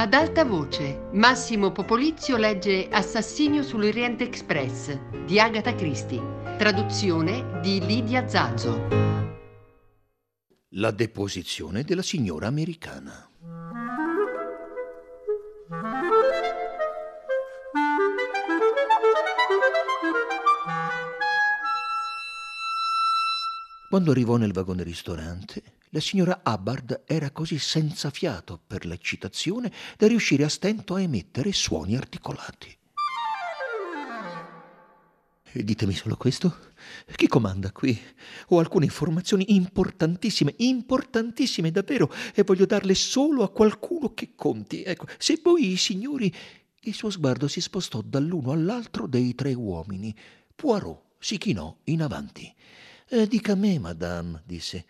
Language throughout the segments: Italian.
Ad alta voce, Massimo Popolizio legge Assassinio sull'Oriente Express di Agatha Christie, traduzione di Lidia Zazzo. La deposizione della signora americana. Quando arrivò nel vagone ristorante, la signora Hubbard era così senza fiato per l'eccitazione da riuscire a stento a emettere suoni articolati. Ditemi solo questo. Chi comanda qui? Ho alcune informazioni importantissime, importantissime davvero, e voglio darle solo a qualcuno che conti. Ecco, se voi, signori. Il suo sguardo si spostò dall'uno all'altro dei tre uomini. Poirot si chinò in avanti. Eh, dica a me, madame, disse.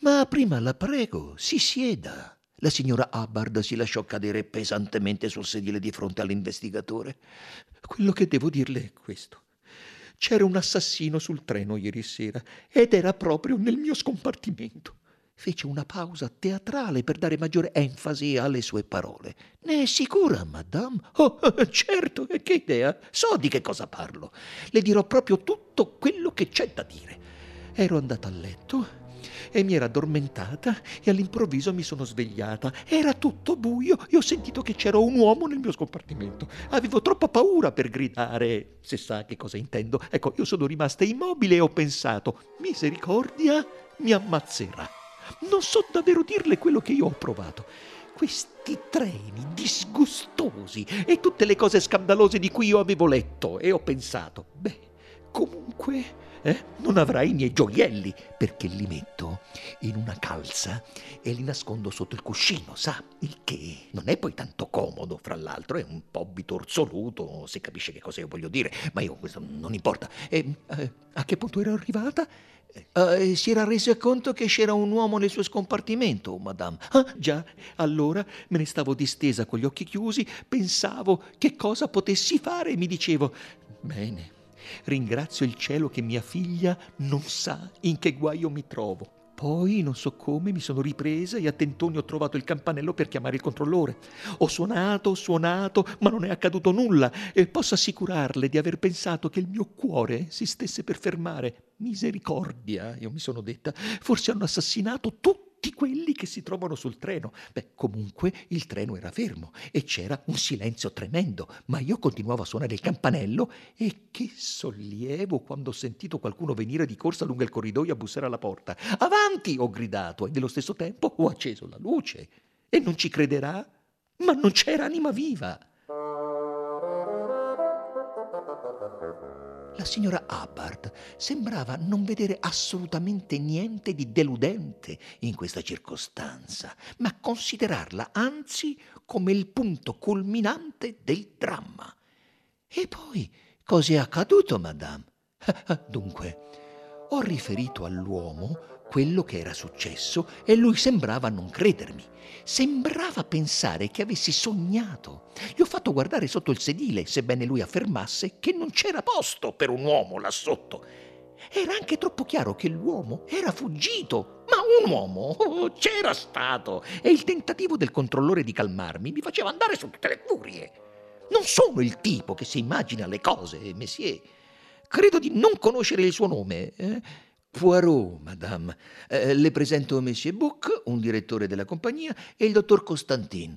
Ma prima la prego, si sieda. La signora Hubbard si lasciò cadere pesantemente sul sedile di fronte all'investigatore. Quello che devo dirle è questo. C'era un assassino sul treno ieri sera ed era proprio nel mio scompartimento. Fece una pausa teatrale per dare maggiore enfasi alle sue parole. Ne è sicura, madame? Oh, certo, che idea. So di che cosa parlo. Le dirò proprio tutto quello che c'è da dire. Ero andata a letto e mi era addormentata e all'improvviso mi sono svegliata. Era tutto buio e ho sentito che c'era un uomo nel mio scompartimento. Avevo troppa paura per gridare, se sa che cosa intendo. Ecco, io sono rimasta immobile e ho pensato, misericordia, mi ammazzerà. Non so davvero dirle quello che io ho provato. Questi treni disgustosi e tutte le cose scandalose di cui io avevo letto e ho pensato, beh, comunque eh, non avrai i miei gioielli, perché li metto in una calza e li nascondo sotto il cuscino, sa? Il che non è poi tanto comodo, fra l'altro è un po' bitorzoluto, se capisce che cosa io voglio dire, ma io questo non importa. E, eh, a che punto ero arrivata? Uh, si era reso conto che c'era un uomo nel suo scompartimento, madame. Ah, già, allora me ne stavo distesa con gli occhi chiusi, pensavo che cosa potessi fare e mi dicevo, bene, Ringrazio il cielo che mia figlia non sa in che guaio mi trovo. Poi, non so come, mi sono ripresa e a tentoni ho trovato il campanello per chiamare il controllore. Ho suonato, ho suonato, ma non è accaduto nulla e posso assicurarle di aver pensato che il mio cuore si stesse per fermare. Misericordia, io mi sono detta, forse hanno assassinato tutti tutti quelli che si trovano sul treno. Beh, comunque il treno era fermo e c'era un silenzio tremendo, ma io continuavo a suonare il campanello e che sollievo quando ho sentito qualcuno venire di corsa lungo il corridoio a bussare alla porta. Avanti! ho gridato e nello stesso tempo ho acceso la luce. E non ci crederà? Ma non c'era anima viva. La signora Hubbard sembrava non vedere assolutamente niente di deludente in questa circostanza, ma considerarla anzi come il punto culminante del dramma. E poi, cos'è accaduto, madame? Dunque, ho riferito all'uomo quello che era successo e lui sembrava non credermi. Sembrava pensare che avessi sognato. Gli ho fatto guardare sotto il sedile, sebbene lui affermasse che non c'era posto per un uomo là sotto. Era anche troppo chiaro che l'uomo era fuggito, ma un uomo oh, c'era stato e il tentativo del controllore di calmarmi mi faceva andare su tutte le furie. Non sono il tipo che si immagina le cose, Messier. Credo di non conoscere il suo nome. Eh? Poirot, madame. Eh, le presento Monsieur Book, un direttore della compagnia, e il dottor Constantin.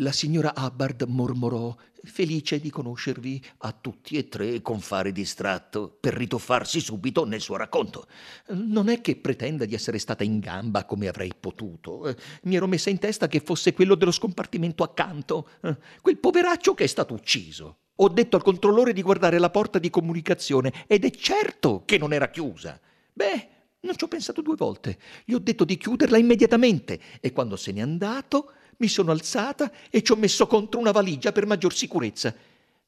La signora Hubbard mormorò, felice di conoscervi a tutti e tre con fare distratto, per rituffarsi subito nel suo racconto. Non è che pretenda di essere stata in gamba come avrei potuto. Eh, mi ero messa in testa che fosse quello dello scompartimento accanto, eh, quel poveraccio che è stato ucciso. Ho detto al controllore di guardare la porta di comunicazione ed è certo che non era chiusa. Beh, non ci ho pensato due volte. Gli ho detto di chiuderla immediatamente e quando se n'è andato mi sono alzata e ci ho messo contro una valigia per maggior sicurezza.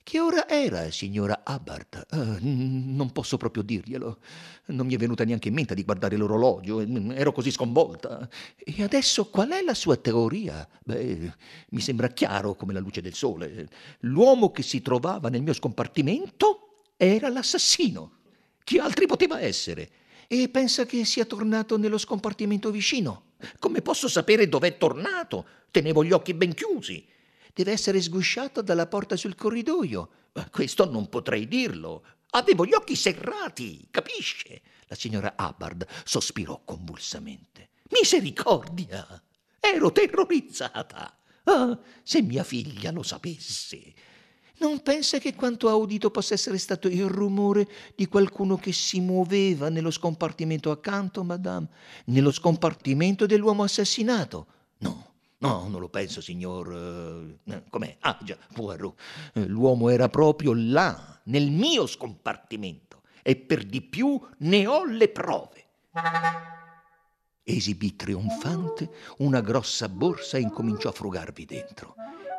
Che ora era, signora Hubbard? Uh, non posso proprio dirglielo. Non mi è venuta neanche in mente di guardare l'orologio. Ero così sconvolta. E adesso qual è la sua teoria? Beh, mi sembra chiaro come la luce del sole. L'uomo che si trovava nel mio scompartimento era l'assassino. Chi altri poteva essere? E pensa che sia tornato nello scompartimento vicino. Come posso sapere dov'è tornato? Tenevo gli occhi ben chiusi. Deve essere sgusciato dalla porta sul corridoio. Ma questo non potrei dirlo. Avevo gli occhi serrati, capisce? La signora Hubbard sospirò convulsamente. Misericordia! Ero terrorizzata. Ah, se mia figlia lo sapesse. Non pensa che quanto ha udito possa essere stato il rumore di qualcuno che si muoveva nello scompartimento accanto, madame? Nello scompartimento dell'uomo assassinato? No, No, non lo penso, signor. Eh, com'è? Ah, già, Poirot. Eh, l'uomo era proprio là, nel mio scompartimento, e per di più ne ho le prove. Esibì trionfante una grossa borsa e incominciò a frugarvi dentro.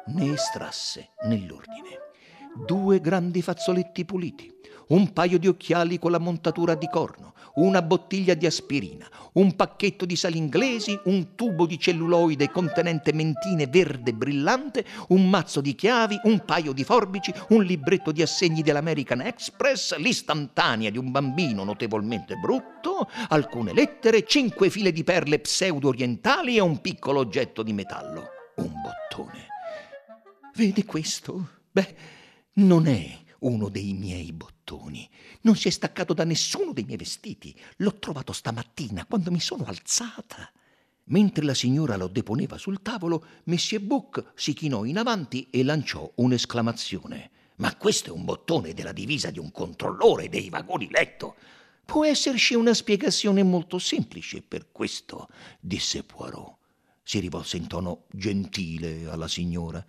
Ne estrasse nell'ordine due grandi fazzoletti puliti, un paio di occhiali con la montatura di corno, una bottiglia di aspirina, un pacchetto di sali inglesi, un tubo di celluloide contenente mentine verde brillante, un mazzo di chiavi, un paio di forbici, un libretto di assegni dell'American Express, l'istantanea di un bambino notevolmente brutto, alcune lettere, cinque file di perle pseudo-orientali e un piccolo oggetto di metallo. Un bottone. Vede questo? Beh, non è uno dei miei bottoni. Non si è staccato da nessuno dei miei vestiti. L'ho trovato stamattina quando mi sono alzata. Mentre la signora lo deponeva sul tavolo, Messie Book si chinò in avanti e lanciò un'esclamazione. Ma questo è un bottone della divisa di un controllore dei vagoni letto. Può esserci una spiegazione molto semplice per questo, disse Poirot. Si rivolse in tono gentile alla signora.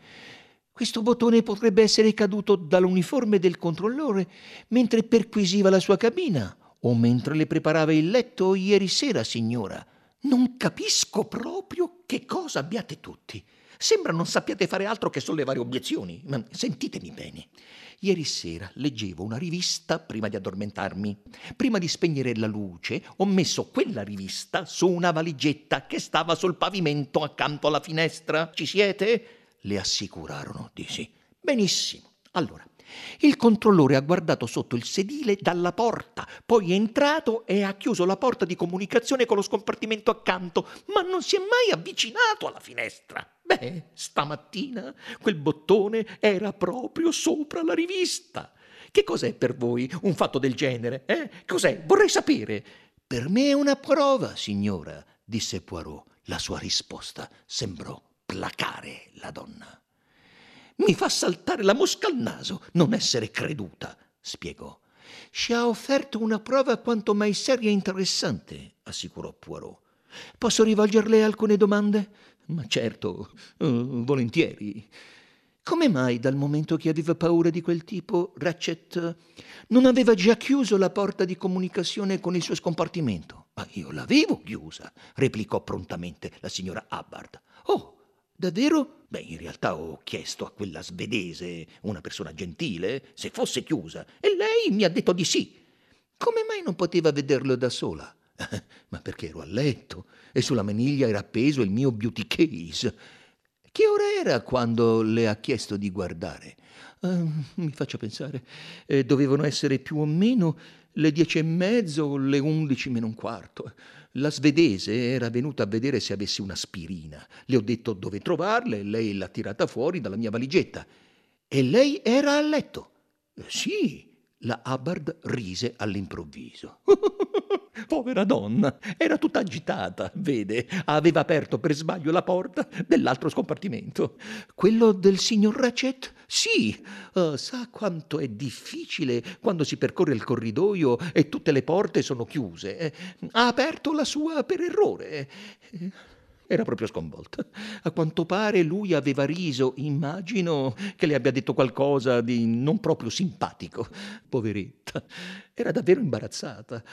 Questo bottone potrebbe essere caduto dall'uniforme del controllore mentre perquisiva la sua cabina o mentre le preparava il letto ieri sera, signora. Non capisco proprio che cosa abbiate tutti. Sembra non sappiate fare altro che sollevare obiezioni. Ma sentitemi bene. Ieri sera leggevo una rivista prima di addormentarmi. Prima di spegnere la luce ho messo quella rivista su una valigetta che stava sul pavimento accanto alla finestra. Ci siete? Le assicurarono di sì. Benissimo. Allora, il controllore ha guardato sotto il sedile dalla porta, poi è entrato e ha chiuso la porta di comunicazione con lo scompartimento accanto, ma non si è mai avvicinato alla finestra. Beh, stamattina quel bottone era proprio sopra la rivista. Che cos'è per voi un fatto del genere? Eh? Cos'è? Vorrei sapere. Per me è una prova, signora, disse Poirot. La sua risposta sembrò placare la donna. Mi fa saltare la mosca al naso non essere creduta, spiegò. Ci ha offerto una prova quanto mai seria e interessante, assicurò Poirot. Posso rivolgerle alcune domande? Ma certo, uh, volentieri. Come mai dal momento che aveva paura di quel tipo, Ratchet non aveva già chiuso la porta di comunicazione con il suo scompartimento? Ma io l'avevo chiusa, replicò prontamente la signora Hubbard. Oh, Davvero? Beh, in realtà ho chiesto a quella svedese, una persona gentile, se fosse chiusa, e lei mi ha detto di sì. Come mai non poteva vederlo da sola? Ma perché ero a letto e sulla maniglia era appeso il mio beauty case. Che ora era quando le ha chiesto di guardare? Uh, mi faccio pensare. Eh, dovevano essere più o meno le dieci e mezzo o le undici meno un quarto. La svedese era venuta a vedere se avessi un'aspirina. Le ho detto dove trovarla e lei l'ha tirata fuori dalla mia valigetta. E lei era a letto. Eh, sì, la Hubbard rise all'improvviso. Povera donna, era tutta agitata, vede, aveva aperto per sbaglio la porta dell'altro scompartimento. Quello del signor Ratchet? Sì, uh, sa quanto è difficile quando si percorre il corridoio e tutte le porte sono chiuse. Eh, ha aperto la sua per errore. Era proprio sconvolta. A quanto pare lui aveva riso, immagino che le abbia detto qualcosa di non proprio simpatico. Poveretta, era davvero imbarazzata.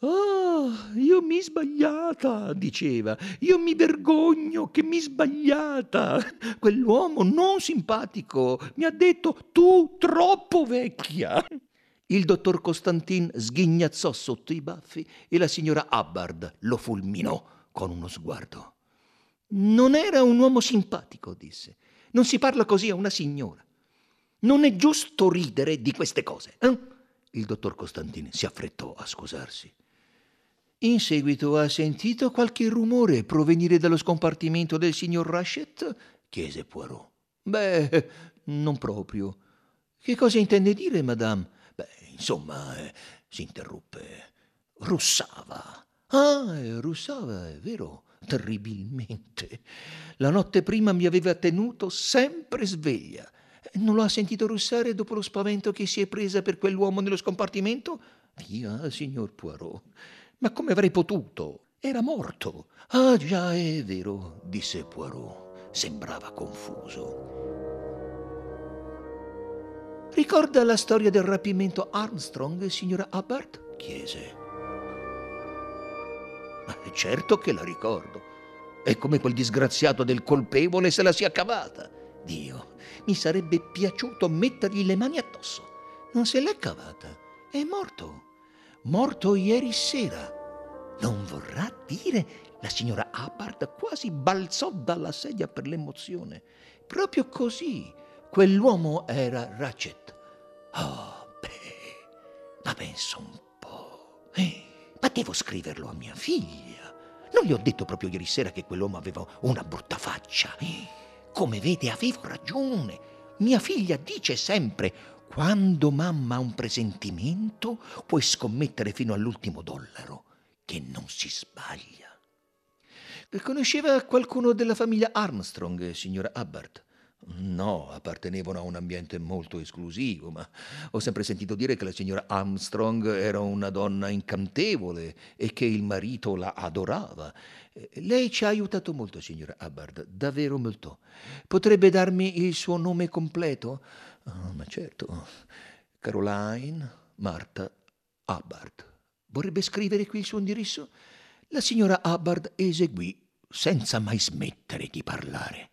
Oh, io mi sbagliata, diceva. Io mi vergogno che mi sbagliata. Quell'uomo non simpatico mi ha detto tu troppo vecchia. Il dottor Costantin sghignazzò sotto i baffi e la signora Hubbard lo fulminò con uno sguardo. Non era un uomo simpatico, disse. Non si parla così a una signora. Non è giusto ridere di queste cose. Eh? Il dottor Costantini si affrettò a scusarsi. In seguito ha sentito qualche rumore provenire dallo scompartimento del signor Rachet? chiese Poirot. Beh, non proprio. Che cosa intende dire, madame? Beh, insomma, eh, si interruppe. Russava. Ah, eh, russava, è vero, terribilmente. La notte prima mi aveva tenuto sempre sveglia. Non lo ha sentito russare dopo lo spavento che si è presa per quell'uomo nello scompartimento? Via, signor Poirot. Ma come avrei potuto? Era morto. Ah, già, è vero, disse Poirot. Sembrava confuso. Ricorda la storia del rapimento Armstrong, signora Hubbard? chiese. Certo che la ricordo. È come quel disgraziato del colpevole se la sia cavata. Dio, mi sarebbe piaciuto mettergli le mani addosso. Non se l'è cavata. È morto. Morto ieri sera. Non vorrà dire la signora Hubbard quasi balzò dalla sedia per l'emozione. Proprio così. Quell'uomo era Ratchet. Oh, beh, ma penso un po'. Eh, ma devo scriverlo a mia figlia. Non gli ho detto proprio ieri sera che quell'uomo aveva una brutta faccia. Come vede, avevo ragione. Mia figlia dice sempre quando mamma ha un presentimento, puoi scommettere fino all'ultimo dollaro che non si sbaglia. Conosceva qualcuno della famiglia Armstrong, signora Hubbard? No, appartenevano a un ambiente molto esclusivo, ma ho sempre sentito dire che la signora Armstrong era una donna incantevole e che il marito la adorava. Lei ci ha aiutato molto, signora Hubbard, davvero molto. Potrebbe darmi il suo nome completo? Oh, ma certo. Caroline Marta Hubbard. Vorrebbe scrivere qui il suo indirizzo? La signora Hubbard eseguì senza mai smettere di parlare.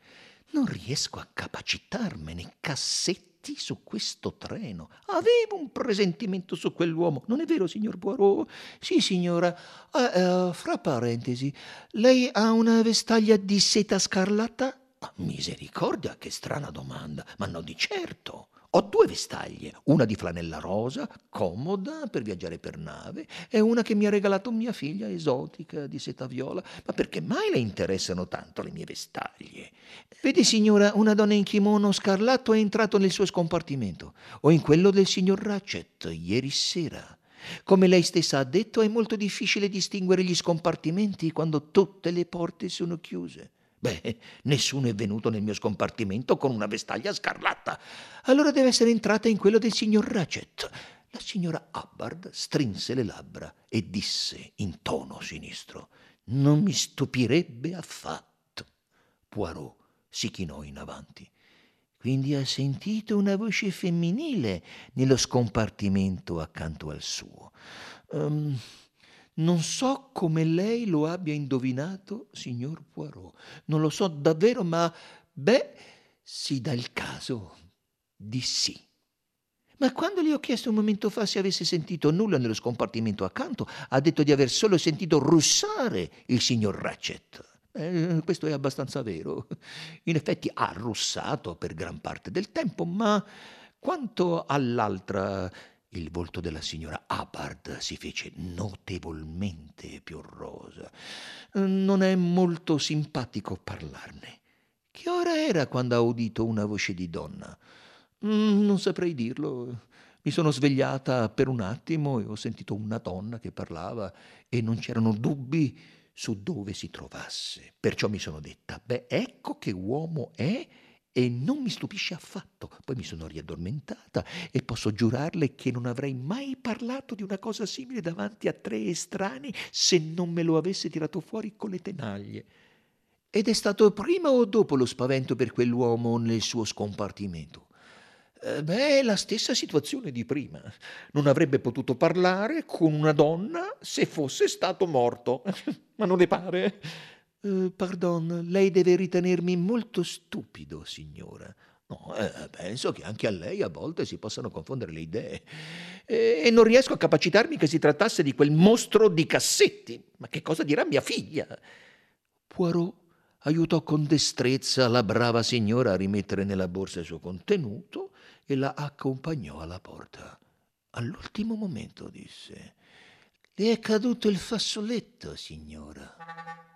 Non riesco a capacitarmene cassetti su questo treno. Avevo un presentimento su quell'uomo. Non è vero, signor Poirot? Sì, signora. Uh, uh, fra parentesi, lei ha una vestaglia di seta scarlatta? Misericordia, che strana domanda. Ma no, di certo. Ho due vestaglie, una di flanella rosa, comoda per viaggiare per nave, e una che mi ha regalato mia figlia esotica di seta viola. Ma perché mai le interessano tanto le mie vestaglie? Vedi, signora, una donna in kimono scarlatto è entrato nel suo scompartimento, o in quello del signor Ratchet, ieri sera. Come lei stessa ha detto, è molto difficile distinguere gli scompartimenti quando tutte le porte sono chiuse. Beh, nessuno è venuto nel mio scompartimento con una vestaglia scarlatta. Allora deve essere entrata in quello del signor Ratchet. La signora Hubbard strinse le labbra e disse in tono sinistro: Non mi stupirebbe affatto. Poirot si chinò in avanti. Quindi ha sentito una voce femminile nello scompartimento accanto al suo. Um, non so come lei lo abbia indovinato, signor Poirot. Non lo so davvero, ma beh, si dà il caso di sì. Ma quando gli ho chiesto un momento fa se avesse sentito nulla nello scompartimento accanto, ha detto di aver solo sentito russare il signor Ratchet. Eh, questo è abbastanza vero. In effetti ha russato per gran parte del tempo, ma quanto all'altra il volto della signora Hubbard si fece notevolmente più rosa. Non è molto simpatico parlarne. Che ora era quando ha udito una voce di donna? Mm, non saprei dirlo. Mi sono svegliata per un attimo e ho sentito una donna che parlava e non c'erano dubbi su dove si trovasse. Perciò mi sono detta, beh, ecco che uomo è e non mi stupisce affatto. Poi mi sono riaddormentata e posso giurarle che non avrei mai parlato di una cosa simile davanti a tre estranei se non me lo avesse tirato fuori con le tenaglie. Ed è stato prima o dopo lo spavento per quell'uomo nel suo scompartimento? Eh, beh, la stessa situazione di prima. Non avrebbe potuto parlare con una donna se fosse stato morto. Ma non le pare? Uh, pardon, lei deve ritenermi molto stupido, signora. No, eh, penso che anche a lei a volte si possano confondere le idee. E, e, non riesco a capacitarmi che si trattasse di quel mostro di cassetti. Ma che cosa dirà mia figlia? Poirot aiutò con destrezza la brava signora a rimettere nella borsa il suo contenuto e la accompagnò alla porta. All'ultimo momento disse: Le è caduto il fazzoletto, signora.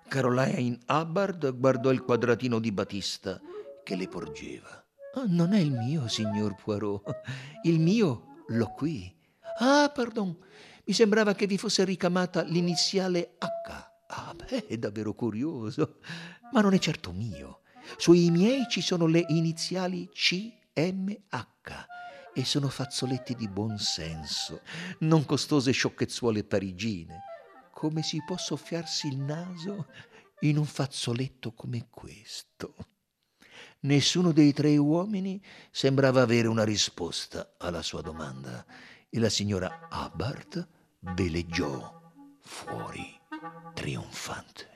Caroline Hubbard guardò il quadratino di batista che le porgeva. Oh, non è il mio, signor Poirot. Il mio l'ho qui. Ah, pardon. Mi sembrava che vi fosse ricamata l'iniziale H. Ah, beh, è davvero curioso. Ma non è certo mio. Sui miei ci sono le iniziali CMH e sono fazzoletti di buon senso, non costose sciocchezzuole parigine. Come si può soffiarsi il naso in un fazzoletto come questo? Nessuno dei tre uomini sembrava avere una risposta alla sua domanda e la signora Hubbard veleggiò fuori trionfante.